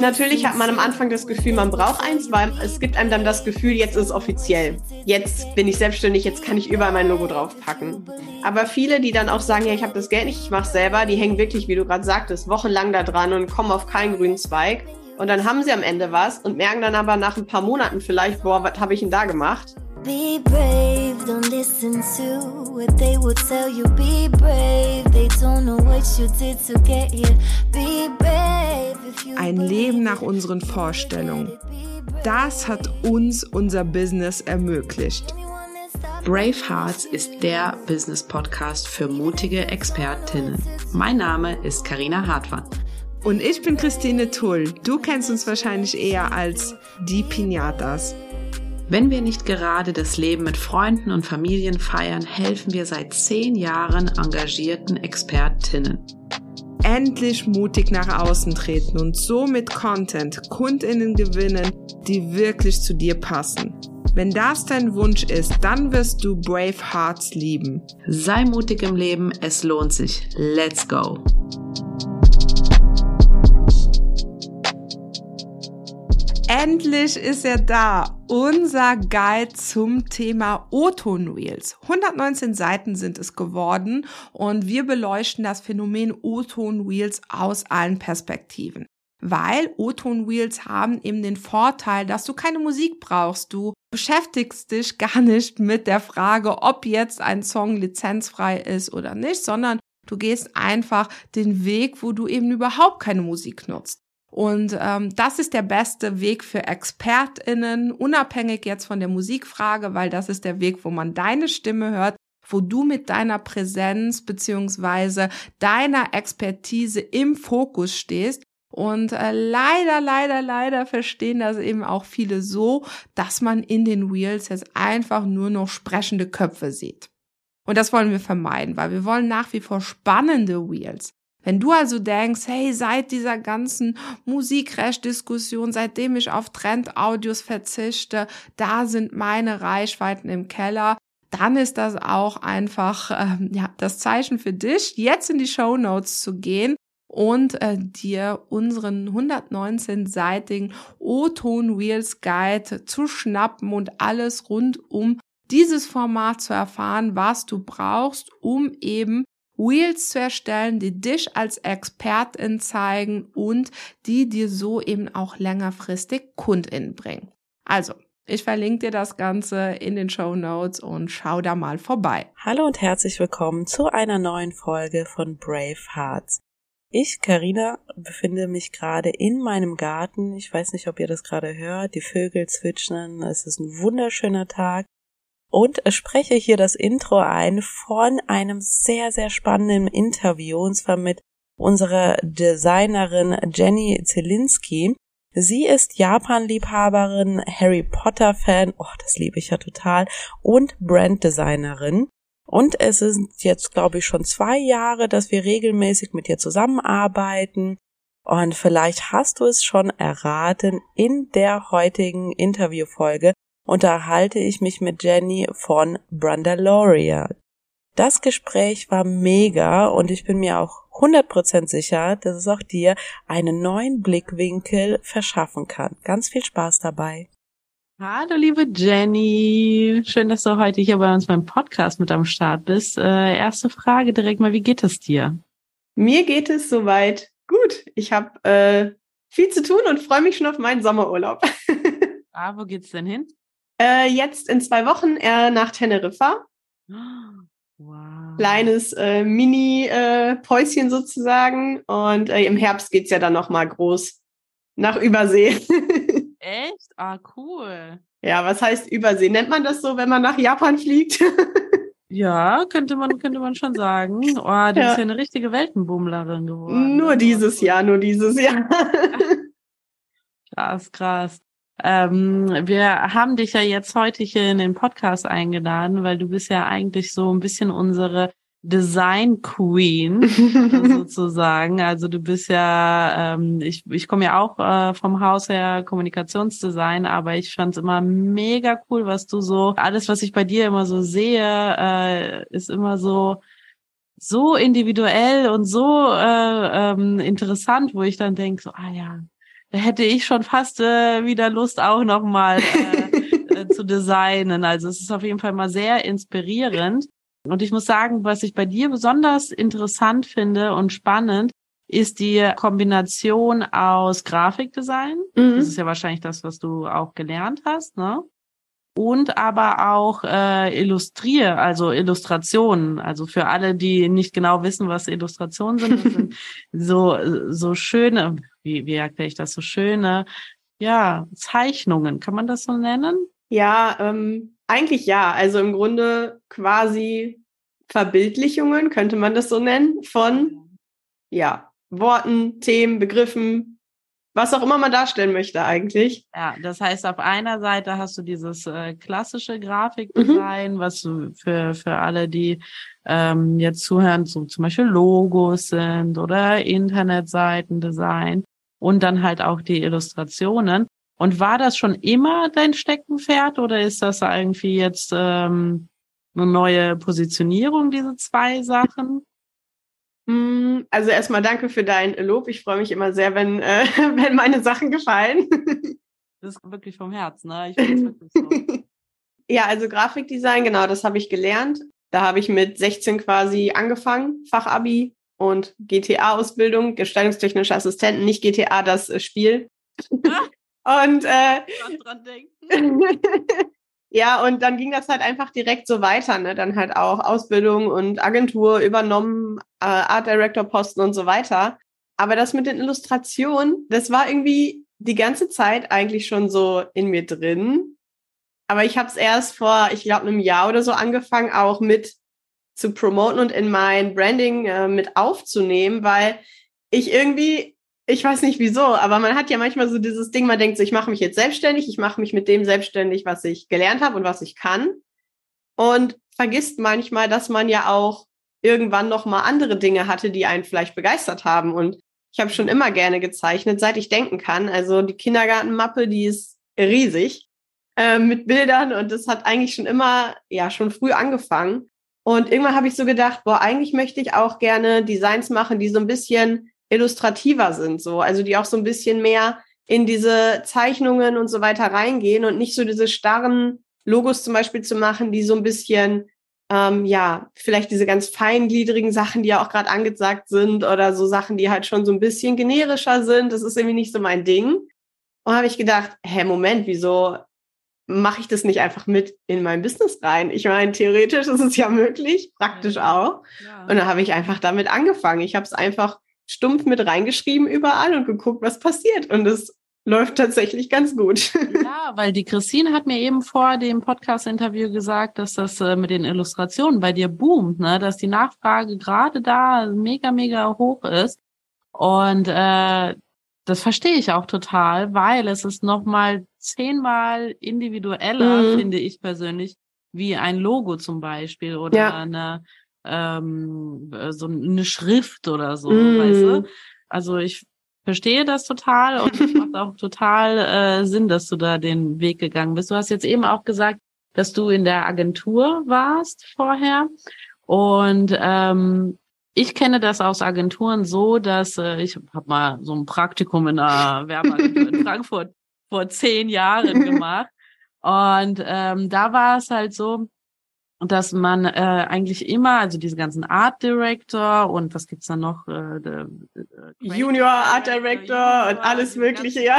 Natürlich hat man am Anfang das Gefühl, man braucht eins, weil es gibt einem dann das Gefühl, jetzt ist es offiziell. Jetzt bin ich selbstständig, jetzt kann ich überall mein Logo draufpacken. Aber viele, die dann auch sagen, ja, ich habe das Geld nicht, ich mache selber, die hängen wirklich, wie du gerade sagtest, wochenlang da dran und kommen auf keinen grünen Zweig. Und dann haben sie am Ende was und merken dann aber nach ein paar Monaten vielleicht, boah, was habe ich denn da gemacht? Be brave, don't listen to what they will tell you. Be brave, they don't know what you did to get here. Be brave. Ein Leben nach unseren Vorstellungen. Das hat uns unser Business ermöglicht. Brave Hearts ist der Business Podcast für mutige Expertinnen. Mein Name ist Karina Hartmann. Und ich bin Christine Tull. Du kennst uns wahrscheinlich eher als die Pinatas. Wenn wir nicht gerade das Leben mit Freunden und Familien feiern, helfen wir seit zehn Jahren engagierten Expertinnen. Endlich mutig nach außen treten und so mit Content Kundinnen gewinnen, die wirklich zu dir passen. Wenn das dein Wunsch ist, dann wirst du Brave Hearts lieben. Sei mutig im Leben, es lohnt sich. Let's go! Endlich ist er da. Unser Guide zum Thema O-Ton-Reels. 119 Seiten sind es geworden und wir beleuchten das Phänomen O-Ton-Reels aus allen Perspektiven. Weil O-Ton-Reels haben eben den Vorteil, dass du keine Musik brauchst. Du beschäftigst dich gar nicht mit der Frage, ob jetzt ein Song lizenzfrei ist oder nicht, sondern du gehst einfach den Weg, wo du eben überhaupt keine Musik nutzt. Und ähm, das ist der beste Weg für ExpertInnen, unabhängig jetzt von der Musikfrage, weil das ist der Weg, wo man deine Stimme hört, wo du mit deiner Präsenz beziehungsweise deiner Expertise im Fokus stehst. Und äh, leider, leider, leider verstehen das eben auch viele so, dass man in den Reels jetzt einfach nur noch sprechende Köpfe sieht. Und das wollen wir vermeiden, weil wir wollen nach wie vor spannende Reels. Wenn du also denkst, hey, seit dieser ganzen Musikrecht-Diskussion, seitdem ich auf Trend-Audios verzichte, da sind meine Reichweiten im Keller, dann ist das auch einfach ähm, ja, das Zeichen für dich, jetzt in die Show Notes zu gehen und äh, dir unseren 119-seitigen O-Ton Reels Guide zu schnappen und alles rund um dieses Format zu erfahren, was du brauchst, um eben Wheels zu erstellen, die dich als Expertin zeigen und die dir so eben auch längerfristig KundInnen bringen. Also, ich verlinke dir das Ganze in den Show Notes und schau da mal vorbei. Hallo und herzlich willkommen zu einer neuen Folge von Brave Hearts. Ich, Karina, befinde mich gerade in meinem Garten. Ich weiß nicht, ob ihr das gerade hört. Die Vögel zwitschern. Es ist ein wunderschöner Tag und spreche hier das Intro ein von einem sehr, sehr spannenden Interview, und zwar mit unserer Designerin Jenny Zielinski. Sie ist Japan-Liebhaberin, Harry Potter-Fan, oh, das liebe ich ja total, und Brand-Designerin. Und es sind jetzt, glaube ich, schon zwei Jahre, dass wir regelmäßig mit ihr zusammenarbeiten. Und vielleicht hast du es schon erraten, in der heutigen Interviewfolge unterhalte ich mich mit Jenny von Brandaloria. Das Gespräch war mega und ich bin mir auch 100% sicher, dass es auch dir einen neuen Blickwinkel verschaffen kann. Ganz viel Spaß dabei. Hallo liebe Jenny, schön, dass du heute hier bei uns beim Podcast mit am Start bist. Äh, erste Frage direkt mal, wie geht es dir? Mir geht es soweit gut. Ich habe äh, viel zu tun und freue mich schon auf meinen Sommerurlaub. ah, wo geht's denn hin? Äh, jetzt in zwei Wochen äh, nach Teneriffa. Wow. Kleines äh, Mini-Päuschen äh, sozusagen. Und äh, im Herbst geht's ja dann nochmal groß nach Übersee. Echt? Ah, cool. Ja, was heißt Übersee? Nennt man das so, wenn man nach Japan fliegt? ja, könnte man, könnte man schon sagen. Oh, du ja. bist ja eine richtige Weltenbummlerin geworden. Nur dieses Jahr, nur dieses Jahr. krass, krass. Ähm, wir haben dich ja jetzt heute hier in den Podcast eingeladen, weil du bist ja eigentlich so ein bisschen unsere Design Queen sozusagen. Also du bist ja, ähm, ich, ich komme ja auch äh, vom Haus her Kommunikationsdesign, aber ich fand es immer mega cool, was du so, alles, was ich bei dir immer so sehe, äh, ist immer so, so individuell und so äh, ähm, interessant, wo ich dann denke, so, ah ja, hätte ich schon fast äh, wieder Lust, auch nochmal äh, äh, zu designen. Also es ist auf jeden Fall mal sehr inspirierend. Und ich muss sagen, was ich bei dir besonders interessant finde und spannend, ist die Kombination aus Grafikdesign. Mhm. Das ist ja wahrscheinlich das, was du auch gelernt hast, ne? Und aber auch äh, Illustrier, also Illustrationen. Also für alle, die nicht genau wissen, was Illustrationen sind, das sind so so schöne, wie wie erkläre ich das, so schöne, ja Zeichnungen. Kann man das so nennen? Ja, ähm, eigentlich ja. Also im Grunde quasi Verbildlichungen, könnte man das so nennen, von ja, Worten, Themen, Begriffen, was auch immer man darstellen möchte eigentlich. Ja, das heißt, auf einer Seite hast du dieses äh, klassische Grafikdesign, mhm. was für, für alle, die ähm, jetzt zuhören, so zum Beispiel Logos sind oder Internetseitendesign und dann halt auch die Illustrationen. Und war das schon immer dein Steckenpferd oder ist das irgendwie jetzt ähm, eine neue Positionierung, diese zwei Sachen? Mm, also erstmal danke für dein Lob. Ich freue mich immer sehr, wenn, äh, wenn meine Sachen gefallen. Das ist wirklich vom Herzen, ne? Ich finde wirklich so. ja, also Grafikdesign, genau, das habe ich gelernt. Da habe ich mit 16 quasi angefangen, Fachabi und GTA-Ausbildung, gestaltungstechnische Assistenten, nicht GTA, das äh, Spiel. Ah, und äh, dran denken. Ja, und dann ging das halt einfach direkt so weiter, ne? Dann halt auch Ausbildung und Agentur übernommen, äh, Art Director Posten und so weiter. Aber das mit den Illustrationen, das war irgendwie die ganze Zeit eigentlich schon so in mir drin. Aber ich habe es erst vor, ich glaube, einem Jahr oder so angefangen, auch mit zu promoten und in mein Branding äh, mit aufzunehmen, weil ich irgendwie ich weiß nicht wieso, aber man hat ja manchmal so dieses Ding, man denkt so, ich mache mich jetzt selbstständig, ich mache mich mit dem selbstständig, was ich gelernt habe und was ich kann. Und vergisst manchmal, dass man ja auch irgendwann noch mal andere Dinge hatte, die einen vielleicht begeistert haben. Und ich habe schon immer gerne gezeichnet, seit ich denken kann. Also die Kindergartenmappe, die ist riesig äh, mit Bildern und das hat eigentlich schon immer, ja, schon früh angefangen. Und irgendwann habe ich so gedacht, boah, eigentlich möchte ich auch gerne Designs machen, die so ein bisschen illustrativer sind, so, also die auch so ein bisschen mehr in diese Zeichnungen und so weiter reingehen und nicht so diese starren Logos zum Beispiel zu machen, die so ein bisschen, ähm, ja, vielleicht diese ganz feingliedrigen Sachen, die ja auch gerade angesagt sind oder so Sachen, die halt schon so ein bisschen generischer sind. Das ist irgendwie nicht so mein Ding. Und habe ich gedacht, hä, Moment, wieso mache ich das nicht einfach mit in mein Business rein? Ich meine, theoretisch ist es ja möglich, praktisch auch. Ja. Und dann habe ich einfach damit angefangen. Ich habe es einfach stumpf mit reingeschrieben überall und geguckt, was passiert. Und es läuft tatsächlich ganz gut. Ja, weil die Christine hat mir eben vor dem Podcast-Interview gesagt, dass das äh, mit den Illustrationen bei dir boomt, ne? dass die Nachfrage gerade da mega, mega hoch ist. Und äh, das verstehe ich auch total, weil es ist nochmal zehnmal individueller, mhm. finde ich persönlich, wie ein Logo zum Beispiel oder ja. eine ähm, äh, so eine Schrift oder so, mm. weißt du? Also ich verstehe das total und es macht auch total äh, Sinn, dass du da den Weg gegangen bist. Du hast jetzt eben auch gesagt, dass du in der Agentur warst vorher und ähm, ich kenne das aus Agenturen so, dass äh, ich habe mal so ein Praktikum in einer Werbeagentur in Frankfurt vor zehn Jahren gemacht und ähm, da war es halt so, dass man äh, eigentlich immer, also diese ganzen Art Director und was gibt's da noch? Äh, de, Junior Art Director Junior, und alles Mögliche, ja.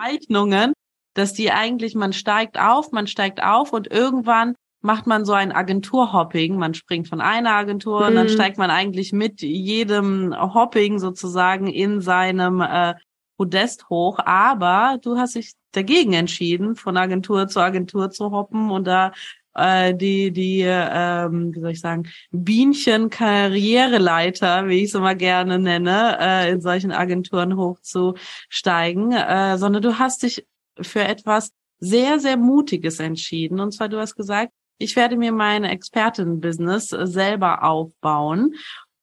Zeichnungen, dass die eigentlich, man steigt auf, man steigt auf und irgendwann macht man so ein Agenturhopping. Man springt von einer Agentur mhm. und dann mhm. steigt man eigentlich mit jedem Hopping sozusagen in seinem äh, Podest hoch. Aber du hast dich dagegen entschieden, von Agentur zu Agentur zu hoppen und da äh, die, die, ähm, wie soll ich sagen, Bienchen-Karriereleiter, wie ich es immer gerne nenne, äh, in solchen Agenturen hochzusteigen, äh, sondern du hast dich für etwas sehr, sehr Mutiges entschieden. Und zwar, du hast gesagt, ich werde mir mein Expertin-Business selber aufbauen.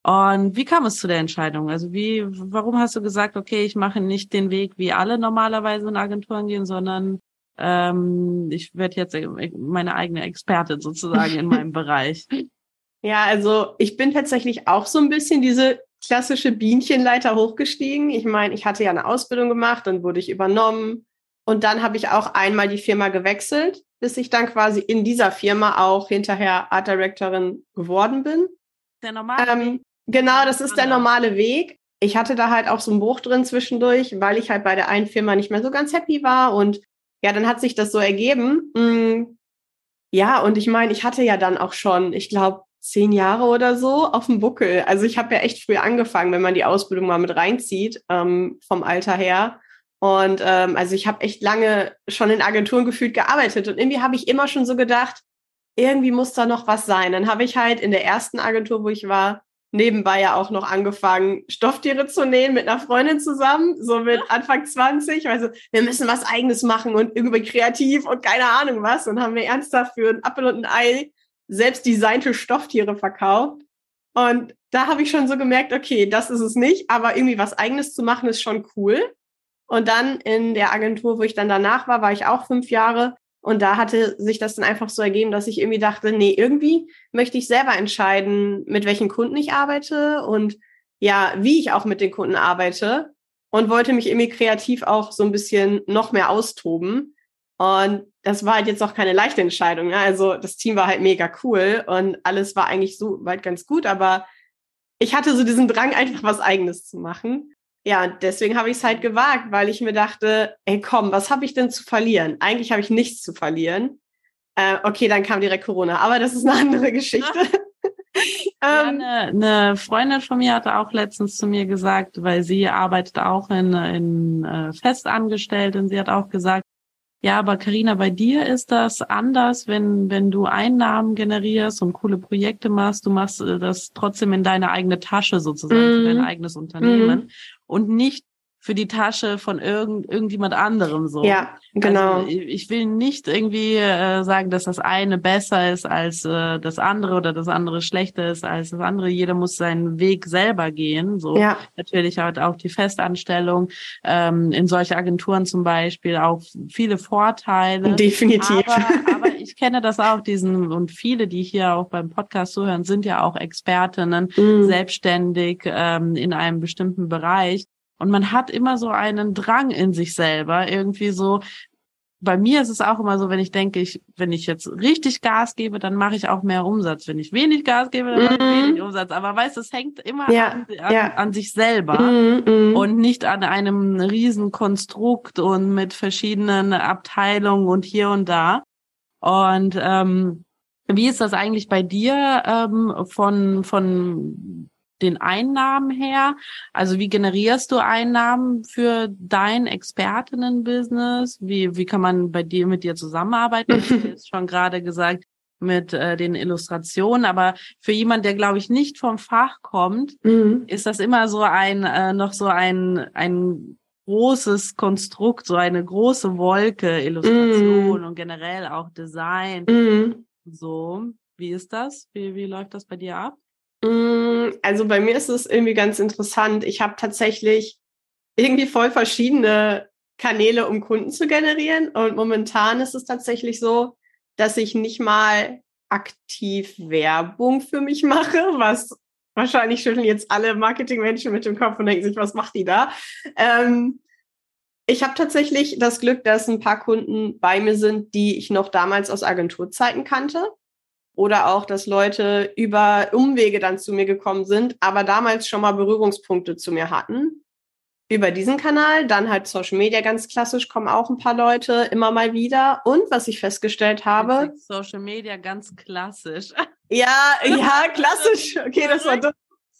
Und wie kam es zu der Entscheidung? Also wie, warum hast du gesagt, okay, ich mache nicht den Weg, wie alle normalerweise in Agenturen gehen, sondern ähm, ich werde jetzt meine eigene Expertin sozusagen in meinem Bereich. Ja, also ich bin tatsächlich auch so ein bisschen diese klassische Bienchenleiter hochgestiegen. Ich meine, ich hatte ja eine Ausbildung gemacht, dann wurde ich übernommen und dann habe ich auch einmal die Firma gewechselt, bis ich dann quasi in dieser Firma auch hinterher Art Directorin geworden bin. Der normale ähm, Weg. Genau, das ist der normale Weg. Ich hatte da halt auch so einen Bruch drin zwischendurch, weil ich halt bei der einen Firma nicht mehr so ganz happy war und ja, dann hat sich das so ergeben. Mm, ja, und ich meine, ich hatte ja dann auch schon, ich glaube, zehn Jahre oder so auf dem Buckel. Also ich habe ja echt früh angefangen, wenn man die Ausbildung mal mit reinzieht, ähm, vom Alter her. Und ähm, also ich habe echt lange schon in Agenturen gefühlt gearbeitet und irgendwie habe ich immer schon so gedacht, irgendwie muss da noch was sein. Dann habe ich halt in der ersten Agentur, wo ich war, nebenbei ja auch noch angefangen, Stofftiere zu nähen mit einer Freundin zusammen, so mit Anfang 20. Also wir müssen was eigenes machen und irgendwie kreativ und keine Ahnung was. Und haben wir ernsthaft für ein Apfel und ein Ei selbst designte Stofftiere verkauft. Und da habe ich schon so gemerkt, okay, das ist es nicht, aber irgendwie was eigenes zu machen ist schon cool. Und dann in der Agentur, wo ich dann danach war, war ich auch fünf Jahre. Und da hatte sich das dann einfach so ergeben, dass ich irgendwie dachte, nee, irgendwie möchte ich selber entscheiden, mit welchen Kunden ich arbeite und ja, wie ich auch mit den Kunden arbeite und wollte mich irgendwie kreativ auch so ein bisschen noch mehr austoben. Und das war halt jetzt auch keine leichte Entscheidung. Ne? Also das Team war halt mega cool und alles war eigentlich so weit ganz gut, aber ich hatte so diesen Drang, einfach was Eigenes zu machen. Ja, deswegen habe ich es halt gewagt, weil ich mir dachte, ey komm, was habe ich denn zu verlieren? Eigentlich habe ich nichts zu verlieren. Äh, okay, dann kam direkt Corona, aber das ist eine andere Geschichte. Ja, ähm, eine, eine Freundin von mir hatte auch letztens zu mir gesagt, weil sie arbeitet auch in, in äh, Festangestellt und sie hat auch gesagt, ja, aber Karina, bei dir ist das anders, wenn wenn du Einnahmen generierst und coole Projekte machst. Du machst äh, das trotzdem in deine eigene Tasche sozusagen, mm. für dein mhm. eigenes Unternehmen mm. Und nicht für die Tasche von irgend, irgendjemand anderem so. Ja, genau. Also ich will nicht irgendwie äh, sagen, dass das eine besser ist als äh, das andere oder das andere schlechter ist als das andere. Jeder muss seinen Weg selber gehen. So ja. natürlich hat auch die Festanstellung ähm, in solche Agenturen zum Beispiel auch viele Vorteile. Definitiv. Aber, aber ich kenne das auch, diesen und viele, die hier auch beim Podcast zuhören, sind ja auch Expertinnen, mm. selbstständig ähm, in einem bestimmten Bereich. Und man hat immer so einen Drang in sich selber, irgendwie so, bei mir ist es auch immer so, wenn ich denke, ich, wenn ich jetzt richtig Gas gebe, dann mache ich auch mehr Umsatz. Wenn ich wenig Gas gebe, dann mache ich mm. wenig Umsatz. Aber weißt du, es hängt immer ja, an, an, ja. an, sich selber mm, mm. und nicht an einem riesen Konstrukt und mit verschiedenen Abteilungen und hier und da. Und ähm, wie ist das eigentlich bei dir ähm, von von den Einnahmen her? Also wie generierst du Einnahmen für dein Expertinnen-Business? Wie, wie kann man bei dir mit dir zusammenarbeiten? Du hast jetzt schon gerade gesagt, mit äh, den Illustrationen, aber für jemand, der glaube ich nicht vom Fach kommt, mhm. ist das immer so ein äh, noch so ein ein großes Konstrukt, so eine große Wolke Illustration mhm. und generell auch Design. Mhm. So, wie ist das? Wie wie läuft das bei dir ab? Mm, also bei mir ist es irgendwie ganz interessant. Ich habe tatsächlich irgendwie voll verschiedene Kanäle, um Kunden zu generieren. Und momentan ist es tatsächlich so, dass ich nicht mal aktiv Werbung für mich mache, was wahrscheinlich schütteln jetzt alle Marketingmenschen mit dem Kopf und denken sich, was macht die da? Ähm, ich habe tatsächlich das Glück, dass ein paar Kunden bei mir sind, die ich noch damals aus Agenturzeiten kannte oder auch, dass Leute über Umwege dann zu mir gekommen sind, aber damals schon mal Berührungspunkte zu mir hatten. Über diesen Kanal, dann halt Social Media ganz klassisch kommen auch ein paar Leute immer mal wieder. Und was ich festgestellt habe. Social Media ganz klassisch. Ja, ja, klassisch. Okay, das war dumm.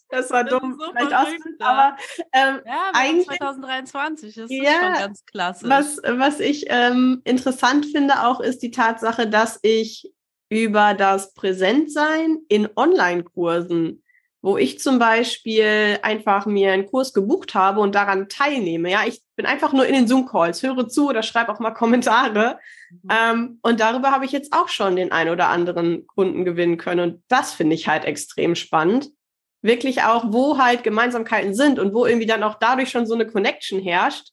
Das war das dumm, so vielleicht ausgedrückt, aber ähm, ja, eigentlich 2023 ist ja, schon ganz klassisch. Was, was ich ähm, interessant finde auch, ist die Tatsache, dass ich über das Präsentsein in Online-Kursen, wo ich zum Beispiel einfach mir einen Kurs gebucht habe und daran teilnehme. Ja, ich bin einfach nur in den Zoom-Calls, höre zu oder schreibe auch mal Kommentare. Mhm. Ähm, und darüber habe ich jetzt auch schon den ein oder anderen Kunden gewinnen können. Und das finde ich halt extrem spannend. Wirklich auch, wo halt Gemeinsamkeiten sind und wo irgendwie dann auch dadurch schon so eine Connection herrscht,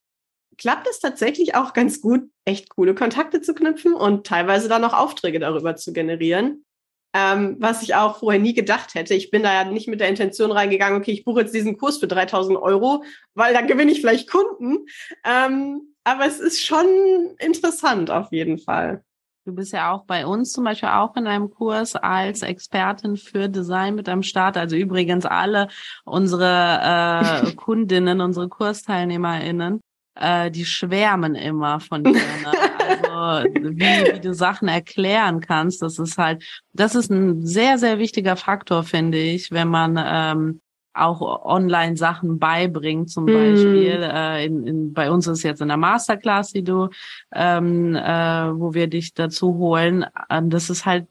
klappt es tatsächlich auch ganz gut, echt coole Kontakte zu knüpfen und teilweise dann auch Aufträge darüber zu generieren. Ähm, was ich auch vorher nie gedacht hätte. Ich bin da ja nicht mit der Intention reingegangen, okay, ich buche jetzt diesen Kurs für 3000 Euro, weil dann gewinne ich vielleicht Kunden. Ähm, aber es ist schon interessant auf jeden Fall. Du bist ja auch bei uns zum Beispiel auch in einem Kurs als Expertin für Design mit am Start. Also übrigens alle unsere äh, Kundinnen, unsere KursteilnehmerInnen, äh, die schwärmen immer von dir. Ne? Also wie, wie du Sachen erklären kannst, das ist halt, das ist ein sehr, sehr wichtiger Faktor, finde ich, wenn man ähm, auch online Sachen beibringt, zum mm. Beispiel. Äh, in, in, bei uns ist jetzt in der Masterclass, die du, ähm, äh, wo wir dich dazu holen. Ähm, das ist halt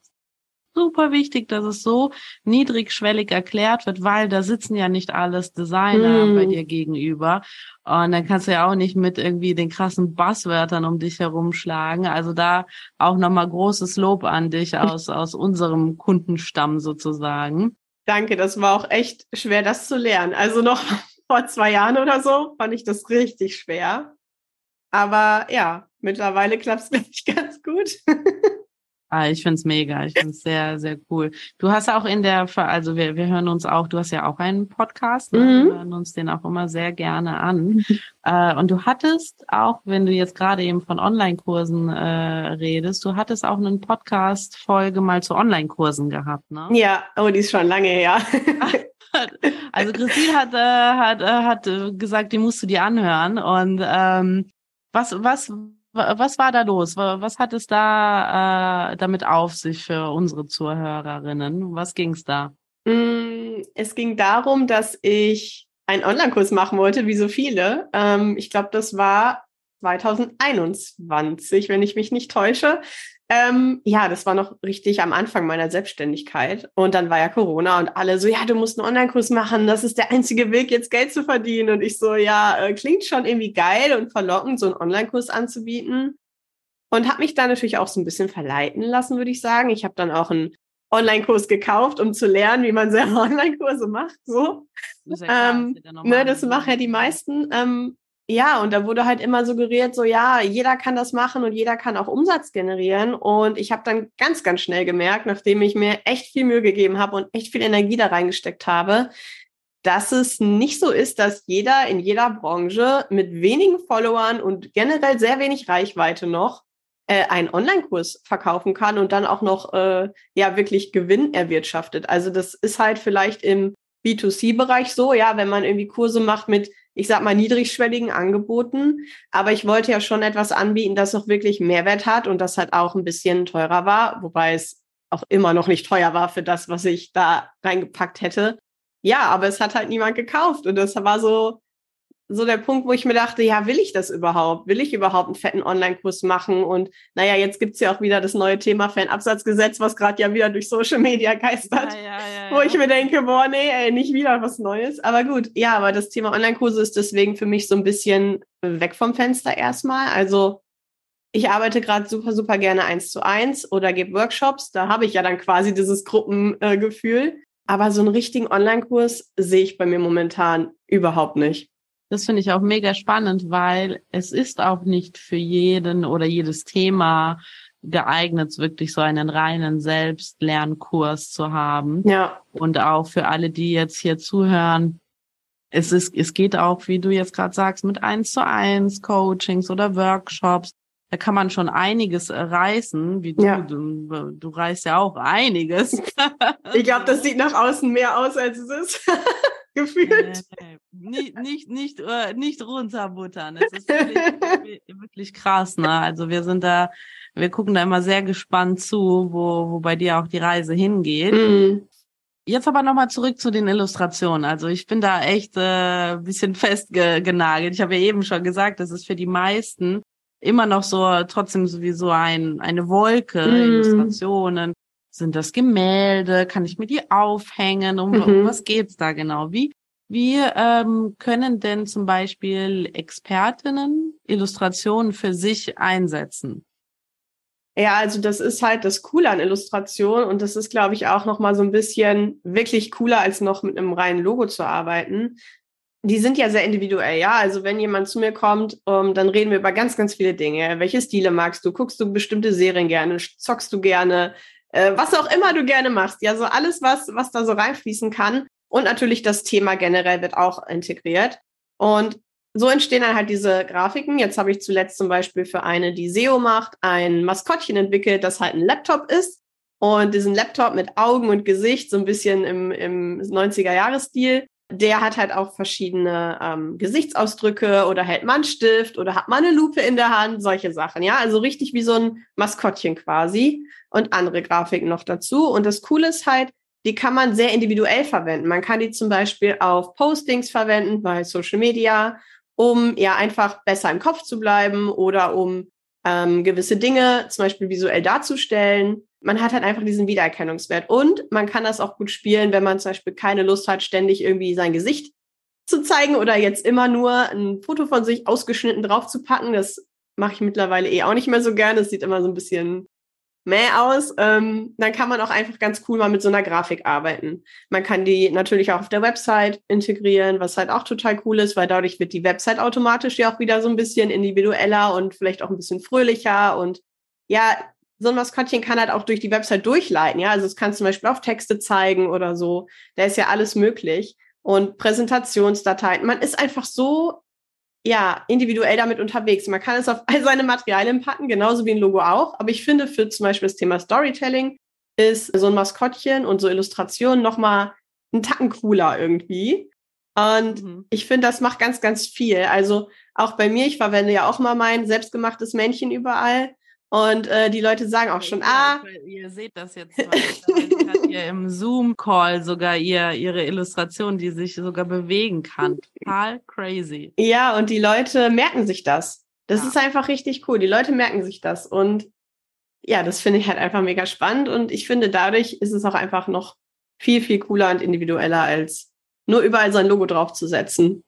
super wichtig, dass es so niedrigschwellig erklärt wird, weil da sitzen ja nicht alles Designer mm. bei dir gegenüber. Und dann kannst du ja auch nicht mit irgendwie den krassen Buzzwörtern um dich herumschlagen. Also da auch nochmal großes Lob an dich aus, aus unserem Kundenstamm sozusagen. Danke, das war auch echt schwer, das zu lernen. Also noch vor zwei Jahren oder so fand ich das richtig schwer. Aber ja, mittlerweile klappt es, glaube ich, ganz gut. Ah, ich find's mega. Ich find's sehr, sehr cool. Du hast auch in der, also wir, wir hören uns auch, du hast ja auch einen Podcast, ne? mhm. wir hören uns den auch immer sehr gerne an. Äh, und du hattest auch, wenn du jetzt gerade eben von Online-Kursen äh, redest, du hattest auch einen Podcast-Folge mal zu Online-Kursen gehabt, ne? Ja, oh, die ist schon lange her. also Christine hat, äh, hat, äh, hat gesagt, die musst du dir anhören. Und ähm, was, was was war da los? Was hat es da äh, damit auf sich für unsere Zuhörerinnen? Was ging es da? Mm, es ging darum, dass ich einen Online-Kurs machen wollte, wie so viele. Ähm, ich glaube, das war 2021, wenn ich mich nicht täusche. Ähm, ja, das war noch richtig am Anfang meiner Selbstständigkeit. Und dann war ja Corona und alle so, ja, du musst einen Online-Kurs machen, das ist der einzige Weg, jetzt Geld zu verdienen. Und ich so, ja, äh, klingt schon irgendwie geil und verlockend, so einen Online-Kurs anzubieten. Und habe mich da natürlich auch so ein bisschen verleiten lassen, würde ich sagen. Ich habe dann auch einen Online-Kurs gekauft, um zu lernen, wie man selber Online-Kurse macht. So. Das, ja ähm, ne, das machen ja die meisten. Ähm, ja, und da wurde halt immer suggeriert, so ja, jeder kann das machen und jeder kann auch Umsatz generieren. Und ich habe dann ganz, ganz schnell gemerkt, nachdem ich mir echt viel Mühe gegeben habe und echt viel Energie da reingesteckt habe, dass es nicht so ist, dass jeder in jeder Branche mit wenigen Followern und generell sehr wenig Reichweite noch äh, einen Online-Kurs verkaufen kann und dann auch noch äh, ja wirklich Gewinn erwirtschaftet. Also das ist halt vielleicht im B2C-Bereich so, ja, wenn man irgendwie Kurse macht mit ich sag mal, niedrigschwelligen Angeboten. Aber ich wollte ja schon etwas anbieten, das auch wirklich Mehrwert hat und das halt auch ein bisschen teurer war, wobei es auch immer noch nicht teuer war für das, was ich da reingepackt hätte. Ja, aber es hat halt niemand gekauft und das war so, so der Punkt, wo ich mir dachte, ja, will ich das überhaupt? Will ich überhaupt einen fetten Online-Kurs machen? Und naja, jetzt gibt's ja auch wieder das neue Thema Fanabsatzgesetz, was gerade ja wieder durch Social Media geistert, ja, ja, ja, wo ich mir denke, boah, nee, ey, nicht wieder was Neues. Aber gut, ja, aber das Thema Online-Kurse ist deswegen für mich so ein bisschen weg vom Fenster erstmal. Also ich arbeite gerade super, super gerne eins zu eins oder gebe Workshops. Da habe ich ja dann quasi dieses Gruppengefühl. Äh, aber so einen richtigen Online-Kurs sehe ich bei mir momentan überhaupt nicht. Das finde ich auch mega spannend, weil es ist auch nicht für jeden oder jedes Thema geeignet, wirklich so einen reinen Selbstlernkurs zu haben. Ja. Und auch für alle, die jetzt hier zuhören, es ist, es geht auch, wie du jetzt gerade sagst, mit eins zu eins Coachings oder Workshops. Da kann man schon einiges reißen, wie du, ja. du, du reißt ja auch einiges. ich glaube, das sieht nach außen mehr aus, als es ist. gefühlt. Nee, nicht, nicht, nicht, äh, nicht runterbuttern. Es ist wirklich, wirklich krass, ne? Also wir sind da, wir gucken da immer sehr gespannt zu, wo, wo bei dir auch die Reise hingeht. Mhm. Jetzt aber nochmal zurück zu den Illustrationen. Also ich bin da echt äh, bisschen festgenagelt. Ich habe ja eben schon gesagt, das ist für die meisten immer noch so trotzdem sowieso ein, eine Wolke, mm. Illustrationen. Sind das Gemälde? Kann ich mir die aufhängen? Um, mhm. um was geht's da genau? Wie, wie ähm, können denn zum Beispiel Expertinnen Illustrationen für sich einsetzen? Ja, also das ist halt das Coole an Illustration und das ist, glaube ich, auch noch mal so ein bisschen wirklich cooler, als noch mit einem reinen Logo zu arbeiten. Die sind ja sehr individuell, ja. Also wenn jemand zu mir kommt, um, ähm, dann reden wir über ganz, ganz viele Dinge. Welche Stile magst du? Guckst du bestimmte Serien gerne? Zockst du gerne? Äh, was auch immer du gerne machst. Ja, so alles, was, was da so reinfließen kann. Und natürlich das Thema generell wird auch integriert. Und so entstehen dann halt diese Grafiken. Jetzt habe ich zuletzt zum Beispiel für eine, die SEO macht, ein Maskottchen entwickelt, das halt ein Laptop ist. Und diesen Laptop mit Augen und Gesicht, so ein bisschen im, im 90er-Jahres-Stil, der hat halt auch verschiedene ähm, Gesichtsausdrücke oder hält man Stift oder hat man eine Lupe in der Hand, solche Sachen. Ja, also richtig wie so ein Maskottchen quasi und andere Grafiken noch dazu. Und das Coole ist halt, die kann man sehr individuell verwenden. Man kann die zum Beispiel auf Postings verwenden bei Social Media, um ja einfach besser im Kopf zu bleiben oder um ähm, gewisse Dinge zum Beispiel visuell darzustellen man hat halt einfach diesen Wiedererkennungswert. Und man kann das auch gut spielen, wenn man zum Beispiel keine Lust hat, ständig irgendwie sein Gesicht zu zeigen oder jetzt immer nur ein Foto von sich ausgeschnitten draufzupacken. Das mache ich mittlerweile eh auch nicht mehr so gerne. Das sieht immer so ein bisschen mäh aus. Ähm, dann kann man auch einfach ganz cool mal mit so einer Grafik arbeiten. Man kann die natürlich auch auf der Website integrieren, was halt auch total cool ist, weil dadurch wird die Website automatisch ja auch wieder so ein bisschen individueller und vielleicht auch ein bisschen fröhlicher und ja, so ein Maskottchen kann halt auch durch die Website durchleiten. Ja, also es kann zum Beispiel auf Texte zeigen oder so. Da ist ja alles möglich. Und Präsentationsdateien. Man ist einfach so, ja, individuell damit unterwegs. Man kann es auf all seine Materialien packen, genauso wie ein Logo auch. Aber ich finde für zum Beispiel das Thema Storytelling ist so ein Maskottchen und so Illustrationen nochmal einen Tacken cooler irgendwie. Und mhm. ich finde, das macht ganz, ganz viel. Also auch bei mir, ich verwende ja auch mal mein selbstgemachtes Männchen überall. Und äh, die Leute sagen auch schon, ah. Ihr seht das jetzt mal. Hat ihr im Zoom-Call sogar ihr, ihre Illustration, die sich sogar bewegen kann. Total crazy. Ja, und die Leute merken sich das. Das ja. ist einfach richtig cool. Die Leute merken sich das. Und ja, das finde ich halt einfach mega spannend. Und ich finde, dadurch ist es auch einfach noch viel, viel cooler und individueller, als nur überall sein Logo draufzusetzen.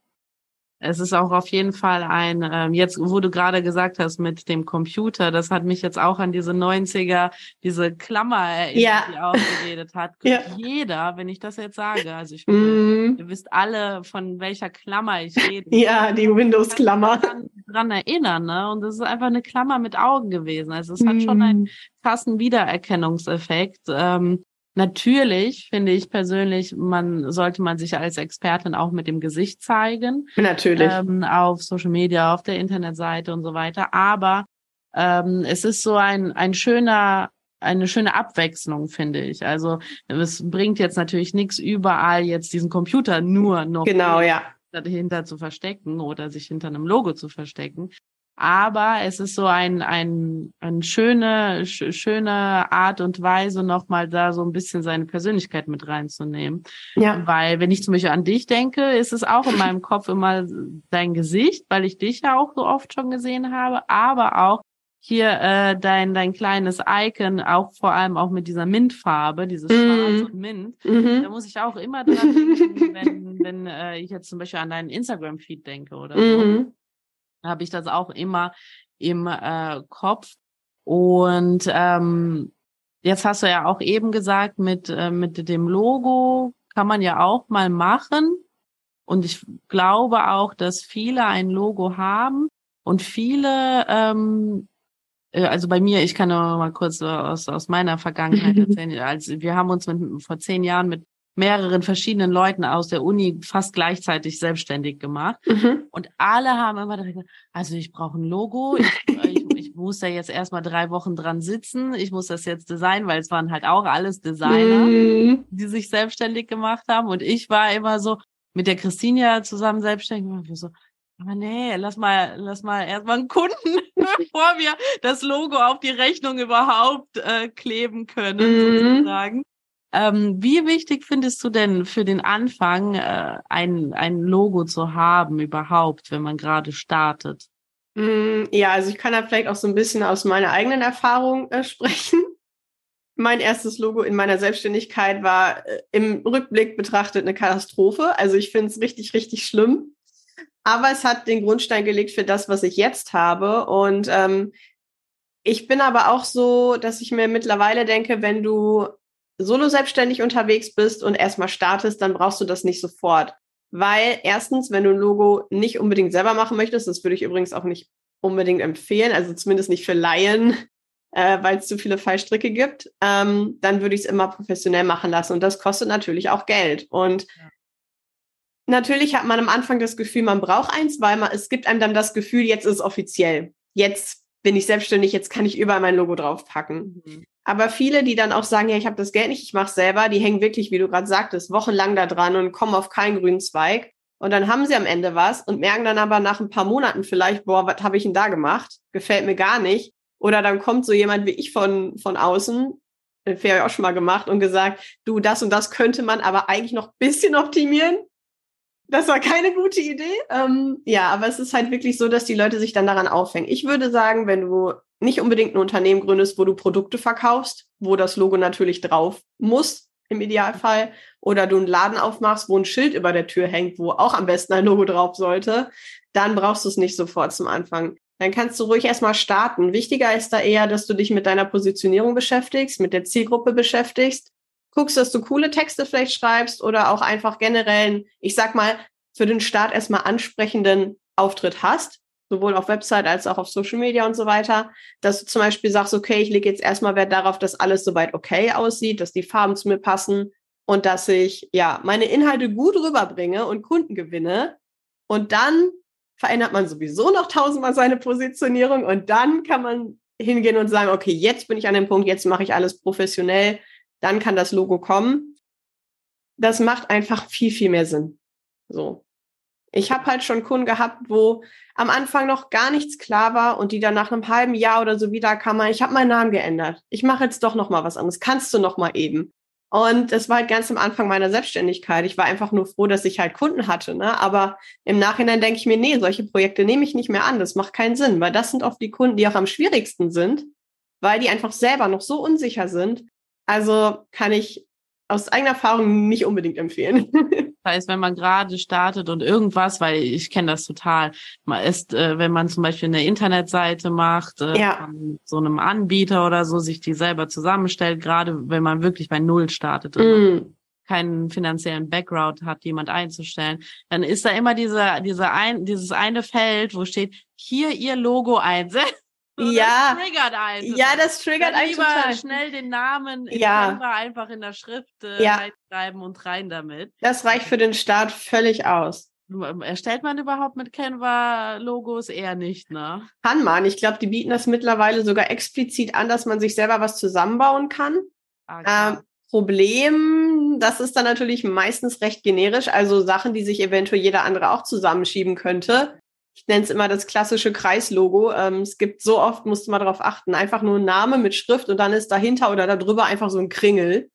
Es ist auch auf jeden Fall ein, ähm, jetzt, wo du gerade gesagt hast mit dem Computer, das hat mich jetzt auch an diese 90er, diese Klammer erinnert, ja. die ausgeredet hat. Ja. Jeder, wenn ich das jetzt sage, also ich mm. ihr wisst alle, von welcher Klammer ich rede. Ja, die Windows-Klammer. Dran, dran erinnern, ne? Und das ist einfach eine Klammer mit Augen gewesen. Also es hat mm. schon einen krassen Wiedererkennungseffekt. Ähm, Natürlich finde ich persönlich, man sollte man sich als Expertin auch mit dem Gesicht zeigen. Natürlich. Ähm, auf Social Media, auf der Internetseite und so weiter. Aber ähm, es ist so ein, ein schöner, eine schöne Abwechslung, finde ich. Also es bringt jetzt natürlich nichts, überall jetzt diesen Computer nur noch genau, ja. dahinter zu verstecken oder sich hinter einem Logo zu verstecken. Aber es ist so ein, ein, ein schöne, sch schöne Art und Weise, nochmal da so ein bisschen seine Persönlichkeit mit reinzunehmen. Ja. Weil, wenn ich zum Beispiel an dich denke, ist es auch in meinem Kopf immer dein Gesicht, weil ich dich ja auch so oft schon gesehen habe, aber auch hier äh, dein dein kleines Icon, auch vor allem auch mit dieser Mintfarbe, dieses mm. Schwarz und Mint. Mm Da muss ich auch immer dran denken, wenn, wenn äh, ich jetzt zum Beispiel an deinen Instagram-Feed denke oder so. Mm habe ich das auch immer im äh, Kopf. Und ähm, jetzt hast du ja auch eben gesagt, mit, äh, mit dem Logo kann man ja auch mal machen. Und ich glaube auch, dass viele ein Logo haben und viele, ähm, äh, also bei mir, ich kann nur mal kurz aus, aus meiner Vergangenheit erzählen. Also wir haben uns mit, vor zehn Jahren mit mehreren verschiedenen Leuten aus der Uni fast gleichzeitig selbstständig gemacht. Mhm. Und alle haben immer gesagt, also ich brauche ein Logo, ich, ich, ich, muss da jetzt erstmal drei Wochen dran sitzen, ich muss das jetzt designen, weil es waren halt auch alles Designer, mhm. die sich selbstständig gemacht haben. Und ich war immer so mit der Christina zusammen selbstständig und so, aber nee, lass mal, lass mal erstmal einen Kunden, bevor wir das Logo auf die Rechnung überhaupt äh, kleben können, mhm. sozusagen. Ähm, wie wichtig findest du denn für den Anfang äh, ein, ein Logo zu haben überhaupt, wenn man gerade startet? Mm, ja, also ich kann da vielleicht auch so ein bisschen aus meiner eigenen Erfahrung äh, sprechen. Mein erstes Logo in meiner Selbstständigkeit war äh, im Rückblick betrachtet eine Katastrophe. Also ich finde es richtig, richtig schlimm. Aber es hat den Grundstein gelegt für das, was ich jetzt habe. Und ähm, ich bin aber auch so, dass ich mir mittlerweile denke, wenn du solo selbstständig unterwegs bist und erstmal startest, dann brauchst du das nicht sofort. Weil erstens, wenn du ein Logo nicht unbedingt selber machen möchtest, das würde ich übrigens auch nicht unbedingt empfehlen, also zumindest nicht für Laien, äh, weil es zu viele Fallstricke gibt, ähm, dann würde ich es immer professionell machen lassen. Und das kostet natürlich auch Geld. Und ja. natürlich hat man am Anfang das Gefühl, man braucht eins, weil man, es gibt einem dann das Gefühl, jetzt ist es offiziell. Jetzt bin ich selbstständig, jetzt kann ich überall mein Logo draufpacken. Mhm. Aber viele, die dann auch sagen, ja, ich habe das Geld nicht, ich mache selber, die hängen wirklich, wie du gerade sagtest, wochenlang da dran und kommen auf keinen grünen Zweig. Und dann haben sie am Ende was und merken dann aber nach ein paar Monaten vielleicht, boah, was habe ich denn da gemacht? Gefällt mir gar nicht. Oder dann kommt so jemand wie ich von, von außen, das habe ich auch schon mal gemacht und gesagt, du, das und das könnte man aber eigentlich noch bisschen optimieren. Das war keine gute Idee. Ähm, ja, aber es ist halt wirklich so, dass die Leute sich dann daran aufhängen. Ich würde sagen, wenn du nicht unbedingt ein Unternehmen gründest, wo du Produkte verkaufst, wo das Logo natürlich drauf muss, im Idealfall, oder du einen Laden aufmachst, wo ein Schild über der Tür hängt, wo auch am besten ein Logo drauf sollte, dann brauchst du es nicht sofort zum Anfang. Dann kannst du ruhig erstmal starten. Wichtiger ist da eher, dass du dich mit deiner Positionierung beschäftigst, mit der Zielgruppe beschäftigst, guckst, dass du coole Texte vielleicht schreibst oder auch einfach generell, ich sag mal, für den Start erstmal ansprechenden Auftritt hast sowohl auf Website als auch auf Social Media und so weiter, dass du zum Beispiel sagst, okay, ich lege jetzt erstmal Wert darauf, dass alles soweit okay aussieht, dass die Farben zu mir passen und dass ich ja meine Inhalte gut rüberbringe und Kunden gewinne. Und dann verändert man sowieso noch tausendmal seine Positionierung und dann kann man hingehen und sagen, okay, jetzt bin ich an dem Punkt, jetzt mache ich alles professionell, dann kann das Logo kommen. Das macht einfach viel, viel mehr Sinn. So. Ich habe halt schon Kunden gehabt, wo am Anfang noch gar nichts klar war und die dann nach einem halben Jahr oder so wieder kamen, ich habe meinen Namen geändert. Ich mache jetzt doch noch mal was anderes. Kannst du noch mal eben? Und das war halt ganz am Anfang meiner Selbstständigkeit. Ich war einfach nur froh, dass ich halt Kunden hatte. Ne? Aber im Nachhinein denke ich mir, nee, solche Projekte nehme ich nicht mehr an. Das macht keinen Sinn, weil das sind oft die Kunden, die auch am schwierigsten sind, weil die einfach selber noch so unsicher sind. Also kann ich aus eigener Erfahrung nicht unbedingt empfehlen. Das heißt, wenn man gerade startet und irgendwas, weil ich kenne das total, man ist, äh, wenn man zum Beispiel eine Internetseite macht, äh, ja. von so einem Anbieter oder so, sich die selber zusammenstellt, gerade wenn man wirklich bei Null startet. Mm. keinen finanziellen Background hat, jemand einzustellen, dann ist da immer dieser, dieser ein, dieses eine Feld, wo steht, hier ihr Logo einsetzen. So, ja, das triggert einen. Ja, das triggert einen lieber total. schnell den Namen ja. einfach in der Schrift äh, ja. reinschreiben und rein damit. Das reicht für den Start völlig aus. Ähm, erstellt man überhaupt mit Canva Logos eher nicht, ne? Kann man. Ich glaube, die bieten das mittlerweile sogar explizit an, dass man sich selber was zusammenbauen kann. Ah, ähm, Problem, das ist dann natürlich meistens recht generisch, also Sachen, die sich eventuell jeder andere auch zusammenschieben könnte ich nenne es immer das klassische Kreislogo. Ähm, es gibt so oft, musst du mal darauf achten, einfach nur ein Name mit Schrift und dann ist dahinter oder darüber einfach so ein Kringel.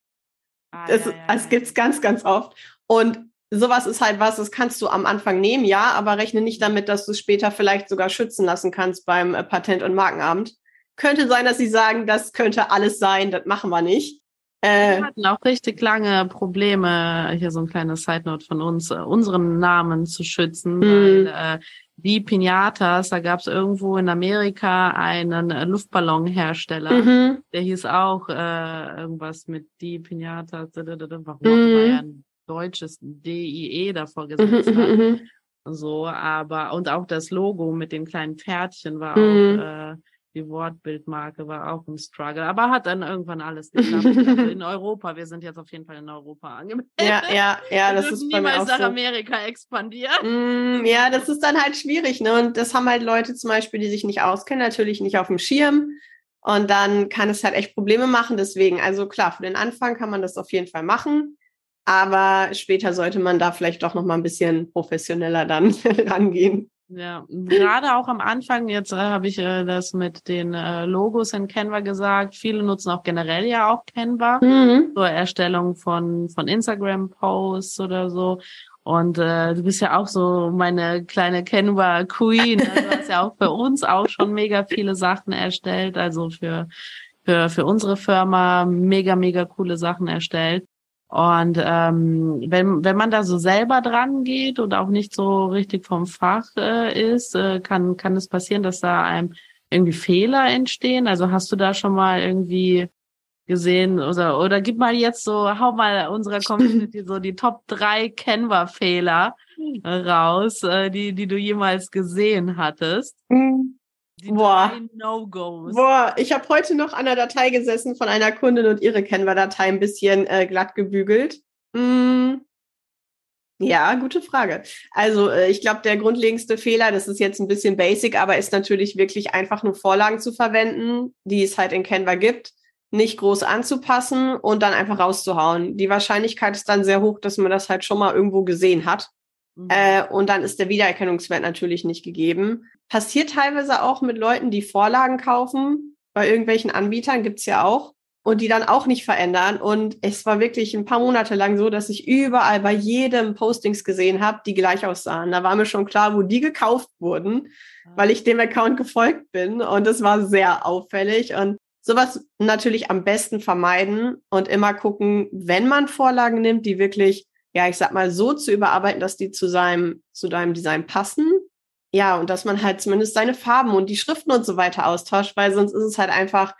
Ah, das, ja, ja, das ja. gibt's ganz, ganz oft. Und sowas ist halt was, das kannst du am Anfang nehmen, ja, aber rechne nicht damit, dass du es später vielleicht sogar schützen lassen kannst beim äh, Patent- und Markenamt. Könnte sein, dass sie sagen, das könnte alles sein, das machen wir nicht. Äh, wir hatten auch richtig lange Probleme, hier so ein kleines Side Note von uns, äh, unseren Namen zu schützen, mhm. weil äh, die Pinatas, da gab es irgendwo in Amerika einen äh, Luftballonhersteller, mhm. der hieß auch äh, irgendwas mit die Pinatas, warum immer er ein deutsches DIE davor gesetzt mhm, hat. Mhm, mhm. So, aber und auch das Logo mit den kleinen Pferdchen war auch mhm. äh, die Wortbildmarke war auch ein Struggle, aber hat dann irgendwann alles geklappt. also in Europa, wir sind jetzt auf jeden Fall in Europa angemeldet. Ja, ja, ja, das ist bei mir auch nach so. Amerika expandieren. Mm, ja, das ist dann halt schwierig, ne? Und das haben halt Leute zum Beispiel, die sich nicht auskennen, natürlich nicht auf dem Schirm. Und dann kann es halt echt Probleme machen. Deswegen, also klar, für den Anfang kann man das auf jeden Fall machen. Aber später sollte man da vielleicht doch noch mal ein bisschen professioneller dann rangehen. Ja, gerade auch am Anfang, jetzt äh, habe ich äh, das mit den äh, Logos in Canva gesagt. Viele nutzen auch generell ja auch Canva mhm. zur Erstellung von, von Instagram-Posts oder so. Und äh, du bist ja auch so meine kleine Canva Queen. Also du hast ja auch für uns auch schon mega viele Sachen erstellt. Also für, für, für unsere Firma mega, mega coole Sachen erstellt. Und ähm, wenn, wenn man da so selber dran geht und auch nicht so richtig vom Fach äh, ist, äh, kann, kann es passieren, dass da einem irgendwie Fehler entstehen. Also hast du da schon mal irgendwie gesehen oder, oder gib mal jetzt so, hau mal unserer Community so die Top drei Canva-Fehler raus, äh, die, die du jemals gesehen hattest. Mhm. Die Boah. No-Gos. Boah, ich habe heute noch an der Datei gesessen von einer Kundin und ihre Canva-Datei ein bisschen äh, glatt gebügelt. Mm. Ja, gute Frage. Also äh, ich glaube, der grundlegendste Fehler, das ist jetzt ein bisschen basic, aber ist natürlich wirklich einfach nur Vorlagen zu verwenden, die es halt in Canva gibt, nicht groß anzupassen und dann einfach rauszuhauen. Die Wahrscheinlichkeit ist dann sehr hoch, dass man das halt schon mal irgendwo gesehen hat. Mhm. Äh, und dann ist der Wiedererkennungswert natürlich nicht gegeben. Passiert teilweise auch mit Leuten, die Vorlagen kaufen. Bei irgendwelchen Anbietern gibt's ja auch. Und die dann auch nicht verändern. Und es war wirklich ein paar Monate lang so, dass ich überall bei jedem Postings gesehen habe, die gleich aussahen. Da war mir schon klar, wo die gekauft wurden, ah. weil ich dem Account gefolgt bin. Und das war sehr auffällig. Und sowas natürlich am besten vermeiden und immer gucken, wenn man Vorlagen nimmt, die wirklich ja, ich sag mal, so zu überarbeiten, dass die zu seinem, zu deinem Design passen. Ja, und dass man halt zumindest seine Farben und die Schriften und so weiter austauscht, weil sonst ist es halt einfach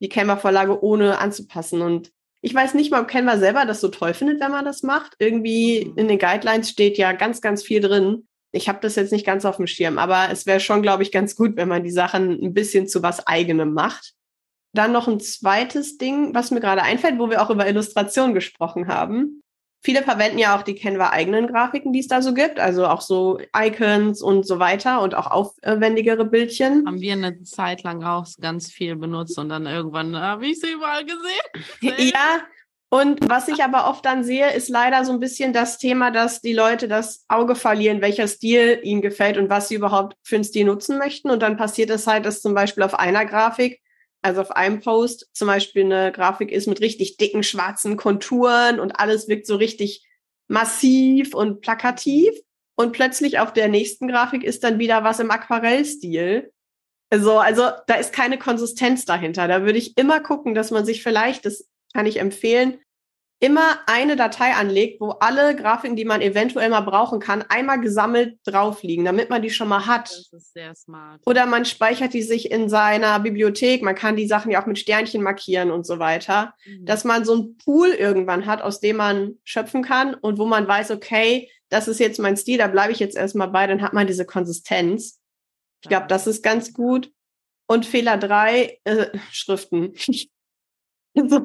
die Canva-Vorlage ohne anzupassen. Und ich weiß nicht mal, ob Canva selber das so toll findet, wenn man das macht. Irgendwie mhm. in den Guidelines steht ja ganz, ganz viel drin. Ich habe das jetzt nicht ganz auf dem Schirm, aber es wäre schon, glaube ich, ganz gut, wenn man die Sachen ein bisschen zu was eigenem macht. Dann noch ein zweites Ding, was mir gerade einfällt, wo wir auch über Illustration gesprochen haben. Viele verwenden ja auch die Canva-eigenen Grafiken, die es da so gibt, also auch so Icons und so weiter und auch aufwendigere Bildchen. Haben wir eine Zeit lang auch ganz viel benutzt und dann irgendwann habe ich sie überall gesehen. ja, und was ich aber oft dann sehe, ist leider so ein bisschen das Thema, dass die Leute das Auge verlieren, welcher Stil ihnen gefällt und was sie überhaupt für einen Stil nutzen möchten. Und dann passiert es halt, dass zum Beispiel auf einer Grafik also auf einem Post zum Beispiel eine Grafik ist mit richtig dicken schwarzen Konturen und alles wirkt so richtig massiv und plakativ. Und plötzlich auf der nächsten Grafik ist dann wieder was im Aquarellstil. Also, also da ist keine Konsistenz dahinter. Da würde ich immer gucken, dass man sich vielleicht, das kann ich empfehlen, immer eine Datei anlegt, wo alle Grafiken, die man eventuell mal brauchen kann, einmal gesammelt drauf liegen, damit man die schon mal hat. Das ist sehr smart. Oder man speichert die sich in seiner Bibliothek. Man kann die Sachen ja auch mit Sternchen markieren und so weiter. Mhm. Dass man so ein Pool irgendwann hat, aus dem man schöpfen kann und wo man weiß, okay, das ist jetzt mein Stil, da bleibe ich jetzt erstmal bei, dann hat man diese Konsistenz. Ich glaube, das ist ganz gut. Und Fehler drei, äh, Schriften. so,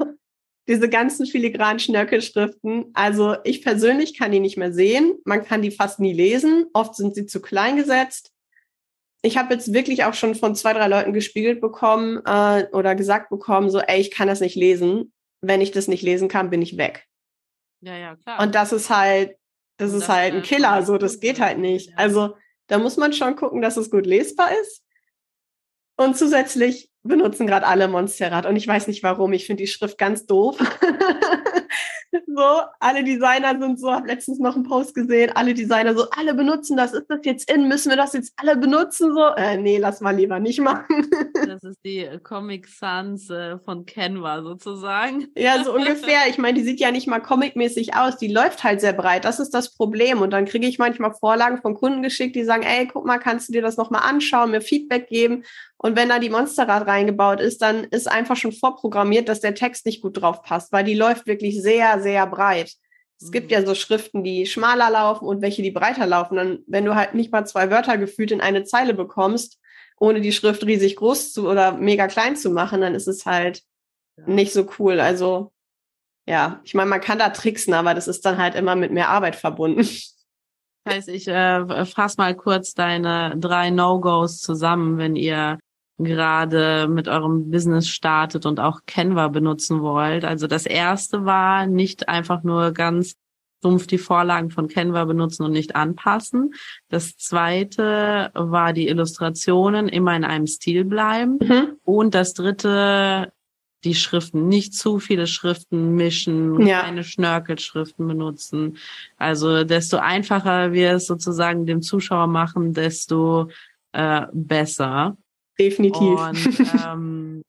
diese ganzen filigranen Schnörkelschriften. Also ich persönlich kann die nicht mehr sehen. Man kann die fast nie lesen. Oft sind sie zu klein gesetzt. Ich habe jetzt wirklich auch schon von zwei, drei Leuten gespiegelt bekommen äh, oder gesagt bekommen, so, ey, ich kann das nicht lesen. Wenn ich das nicht lesen kann, bin ich weg. Ja, ja, klar. Und das ist halt, das, das ist halt ein Killer, so, das geht halt nicht. Also da muss man schon gucken, dass es gut lesbar ist. Und zusätzlich benutzen gerade alle Monsterrad und ich weiß nicht warum. Ich finde die Schrift ganz doof. so, alle Designer sind so, habe letztens noch einen Post gesehen, alle Designer so, alle benutzen das, ist das jetzt in, müssen wir das jetzt alle benutzen? So, äh, nee, lass mal lieber nicht machen. das ist die Comic Sans äh, von Canva sozusagen. ja, so ungefähr. Ich meine, die sieht ja nicht mal comicmäßig aus, die läuft halt sehr breit, das ist das Problem. Und dann kriege ich manchmal Vorlagen von Kunden geschickt, die sagen, ey, guck mal, kannst du dir das nochmal anschauen, mir Feedback geben? Und wenn da die Monsterrad reingebaut ist, dann ist einfach schon vorprogrammiert, dass der Text nicht gut drauf passt, weil die läuft wirklich sehr, sehr breit. Es gibt ja mhm. so Schriften, die schmaler laufen und welche, die breiter laufen. Dann, wenn du halt nicht mal zwei Wörter gefühlt in eine Zeile bekommst, ohne die Schrift riesig groß zu oder mega klein zu machen, dann ist es halt ja. nicht so cool. Also, ja, ich meine, man kann da tricksen, aber das ist dann halt immer mit mehr Arbeit verbunden. Heißt, ich äh, fass mal kurz deine drei No-Gos zusammen, wenn ihr gerade mit eurem Business startet und auch Canva benutzen wollt. Also das erste war nicht einfach nur ganz dumpf die Vorlagen von Canva benutzen und nicht anpassen. Das zweite war die Illustrationen immer in einem Stil bleiben. Mhm. Und das dritte die Schriften, nicht zu viele Schriften mischen, ja. keine Schnörkelschriften benutzen. Also desto einfacher wir es sozusagen dem Zuschauer machen, desto äh, besser. Definitiv. Und ähm,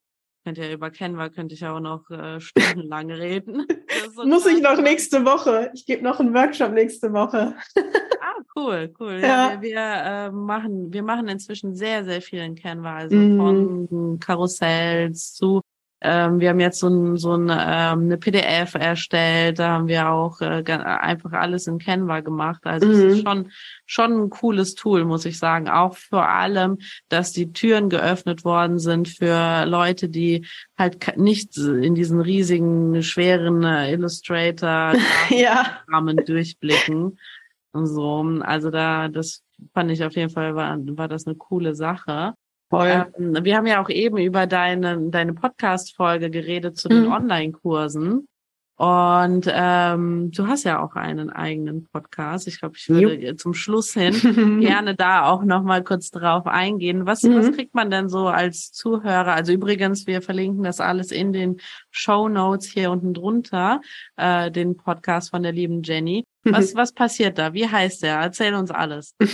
könnt ihr über Canva könnte ich auch noch äh, stundenlang reden. So Muss ich noch nächste Woche. Ich gebe noch einen Workshop nächste Woche. ah, cool, cool. Ja, ja wir, wir äh, machen, wir machen inzwischen sehr, sehr viel in Canva, also mm. von Karussells zu ähm, wir haben jetzt so, ein, so ein, ähm, eine PDF erstellt, da haben wir auch äh, einfach alles in Canva gemacht. Also es ist Mhm. schon, schon ein cooles Tool, muss ich sagen. Auch vor allem, dass die Türen geöffnet worden sind für Leute, die halt nicht in diesen riesigen, schweren äh, Illustrator Ja. Durchblicken. Und so. Also da, das fand ich auf jeden Fall, war, war das eine coole Sache. Voll. Ähm, wir haben ja auch eben über deine, deine Podcast-Folge geredet zu den Mhm. Online-Kursen. Und ähm, du hast ja auch einen eigenen Podcast. Ich glaube, ich würde zum Schluss hin gerne da auch noch mal kurz drauf eingehen. Was, Mhm. was kriegt man denn so als Zuhörer? Also übrigens, wir verlinken das alles in den Show Notes hier unten drunter, äh, den Podcast von der lieben Jenny. Was, was passiert da? Wie heißt der? Erzähl uns alles.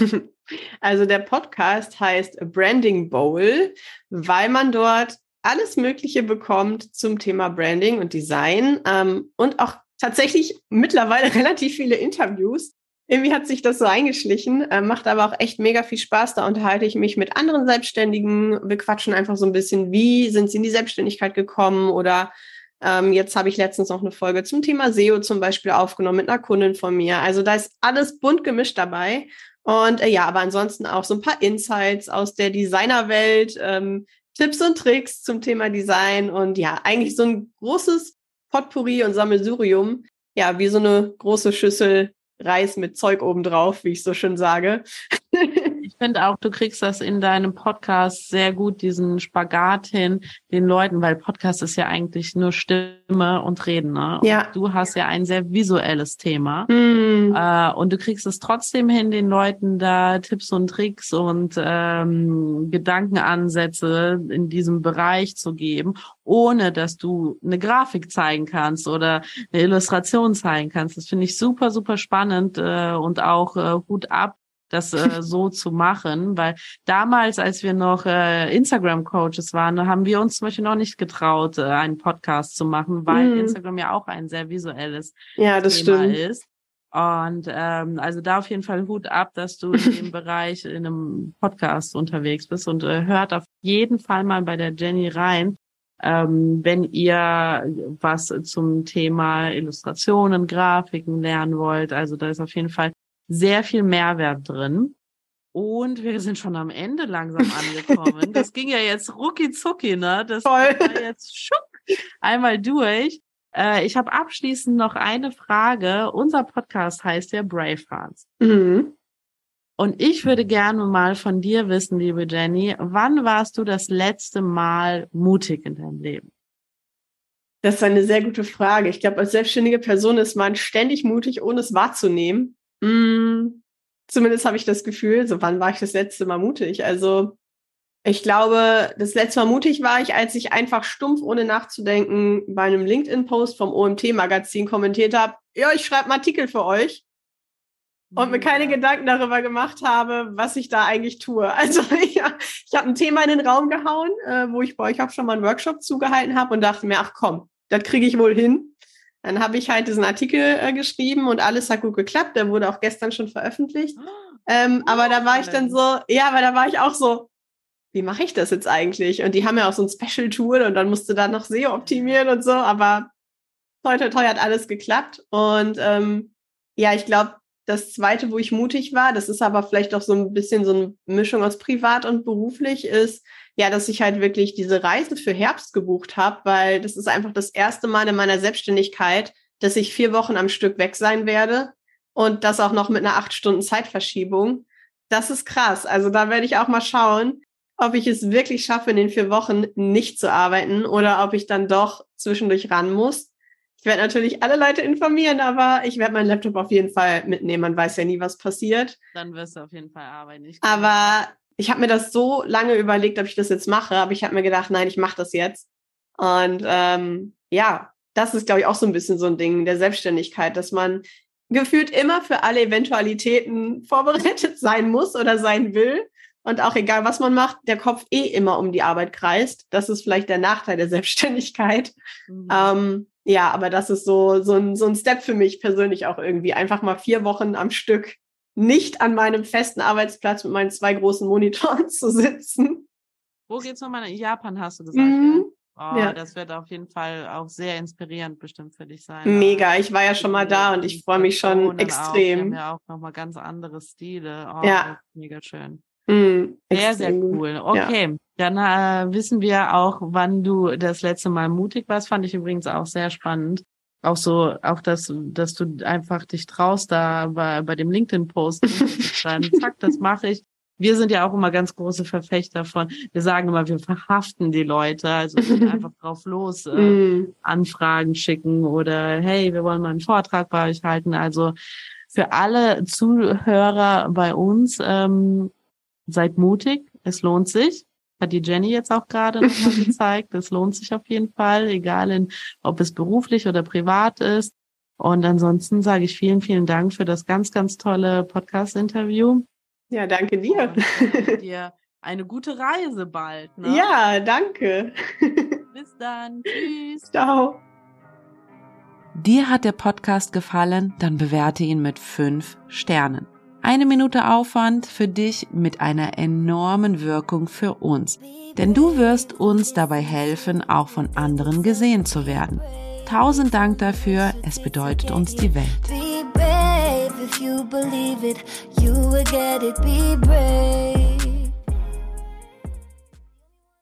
Also der Podcast heißt Branding Bowl, weil man dort alles Mögliche bekommt zum Thema Branding und Design ähm, und auch tatsächlich mittlerweile relativ viele Interviews. Irgendwie hat sich das so eingeschlichen, äh, macht aber auch echt mega viel Spaß. Da unterhalte ich mich mit anderen Selbstständigen. Wir quatschen einfach so ein bisschen, wie sind sie in die Selbstständigkeit gekommen oder ähm, jetzt habe ich letztens noch eine Folge zum Thema SEO zum Beispiel aufgenommen mit einer Kundin von mir. Also da ist alles bunt gemischt dabei. Und äh, ja, aber ansonsten auch so ein paar Insights aus der Designerwelt, ähm, Tipps und Tricks zum Thema Design und ja, eigentlich so ein großes Potpourri und Sammelsurium. Ja, wie so eine große Schüssel Reis mit Zeug obendrauf, wie ich so schön sage. Ich finde auch, du kriegst das in deinem Podcast sehr gut, diesen Spagat hin, den Leuten, weil Podcast ist ja eigentlich nur Stimme und Reden. Ne? Und Ja. Du hast ja ein sehr visuelles Thema. Hm. Äh, und du kriegst es trotzdem hin, den Leuten da Tipps und Tricks und ähm, Gedankenansätze in diesem Bereich zu geben, ohne dass du eine Grafik zeigen kannst oder eine Illustration zeigen kannst. Das finde ich super, super spannend äh, und auch äh, Hut ab, das äh, so zu machen, weil damals, als wir noch äh, Instagram-Coaches waren, haben wir uns zum Beispiel noch nicht getraut, äh, einen Podcast zu machen, weil Mhm. Instagram ja auch ein sehr visuelles Ja, das Thema stimmt. ist. Und ähm, also da auf jeden Fall Hut ab, dass du in dem Bereich in einem Podcast unterwegs bist und äh, hört auf jeden Fall mal bei der Jenny rein, ähm, wenn ihr was zum Thema Illustrationen, Grafiken lernen wollt. Also da ist auf jeden Fall sehr viel Mehrwert drin. Und wir sind schon am Ende langsam angekommen. Das ging ja jetzt rucki zucki, ne? Das Voll. war jetzt schuck einmal durch. Äh, ich habe abschließend noch eine Frage. Unser Podcast heißt ja Bravehearts. Mhm. Und ich würde gerne mal von dir wissen, liebe Jenny, wann warst du das letzte Mal mutig in deinem Leben? Das ist eine sehr gute Frage. Ich glaube, als selbstständige Person ist man ständig mutig, ohne es wahrzunehmen. Mm, zumindest habe ich das Gefühl, so wann war ich das letzte Mal mutig? Also ich glaube, das letzte Mal mutig war ich, als ich einfach stumpf, ohne nachzudenken, bei einem LinkedIn-Post vom OMT-Magazin kommentiert habe, ja, ich schreibe einen Artikel für euch und mir keine Gedanken darüber gemacht habe, was ich da eigentlich tue. Also ja, ich habe ein Thema in den Raum gehauen, äh, wo ich bei euch auch schon mal einen Workshop zugehalten habe und dachte mir, ach komm, das kriege ich wohl hin. Dann habe ich halt diesen Artikel äh, geschrieben und alles hat gut geklappt. Der wurde auch gestern schon veröffentlicht. Ähm, aber da war ich dann so, ja, aber da war ich auch so, wie mache ich das jetzt eigentlich? Und die haben ja auch so ein Special-Tool und dann musste da noch SEO optimieren und so, aber toi, toi, toi hat alles geklappt. Und ähm, ja, ich glaube, das zweite, wo ich mutig war, das ist aber vielleicht auch so ein bisschen so eine Mischung aus privat und beruflich, ist ja, dass ich halt wirklich diese Reise für Herbst gebucht habe, weil das ist einfach das erste Mal in meiner Selbstständigkeit, dass ich vier Wochen am Stück weg sein werde und das auch noch mit einer acht Stunden Zeitverschiebung. Das ist krass. Also da werde ich auch mal schauen, ob ich es wirklich schaffe, in den vier Wochen nicht zu arbeiten oder ob ich dann doch zwischendurch ran muss. Ich werde natürlich alle Leute informieren, aber ich werde meinen Laptop auf jeden Fall mitnehmen. Man weiß ja nie, was passiert. Dann wirst du auf jeden Fall arbeiten. Ich Aber ich habe mir das so lange überlegt, ob ich das jetzt mache, aber ich habe mir gedacht, nein, ich mache das jetzt. Und ähm, ja, das ist, glaube ich, auch so ein bisschen so ein Ding der Selbstständigkeit, dass man gefühlt immer für alle Eventualitäten vorbereitet sein muss oder sein will. Und auch egal, was man macht, der Kopf eh immer um die Arbeit kreist. Das ist vielleicht der Nachteil der Selbstständigkeit. Mhm. Ähm, ja, aber das ist so, so, ein, so ein Step für mich persönlich auch irgendwie. Einfach mal vier Wochen am Stück nicht an meinem festen Arbeitsplatz mit meinen zwei großen Monitoren zu sitzen. Wo geht's nochmal? In Japan hast du gesagt, Mhm. Oh, ja. Das wird auf jeden Fall auch sehr inspirierend bestimmt für dich sein. Mega, ich war ja schon mal da und ich freue mich schon extrem. Auch. Wir haben ja auch nochmal ganz andere Stile. Oh, ja. Mega schön. Mm, sehr, sehr cool. Okay, ja. Dann äh, wissen wir auch, wann du das letzte Mal mutig warst. Fand ich übrigens auch sehr spannend. Auch so, auch dass, dass du einfach dich traust, da bei, bei dem LinkedIn-Post dann zack, das mache ich wir sind ja auch immer ganz große Verfechter von, wir sagen immer, wir verhaften die Leute, also einfach drauf los äh, mm. Anfragen schicken oder hey, wir wollen mal einen Vortrag bei euch halten. Also für alle Zuhörer bei uns, ähm, seid mutig, es lohnt sich. Hat die Jenny jetzt auch gerade nochmal gezeigt. Es lohnt sich auf jeden Fall, egal in, ob es beruflich oder privat ist. Und ansonsten sage ich vielen, vielen Dank für das ganz, ganz tolle Podcast-Interview. Ja, danke dir. dir eine gute Reise bald. Ne? Ja, danke. Bis dann. Tschüss. Ciao. Dir hat der Podcast gefallen? Dann bewerte ihn mit fünf Sternen. Eine Minute Aufwand für dich mit einer enormen Wirkung für uns. Denn du wirst uns dabei helfen, auch von anderen gesehen zu werden. Tausend Dank dafür. Es bedeutet uns die Welt.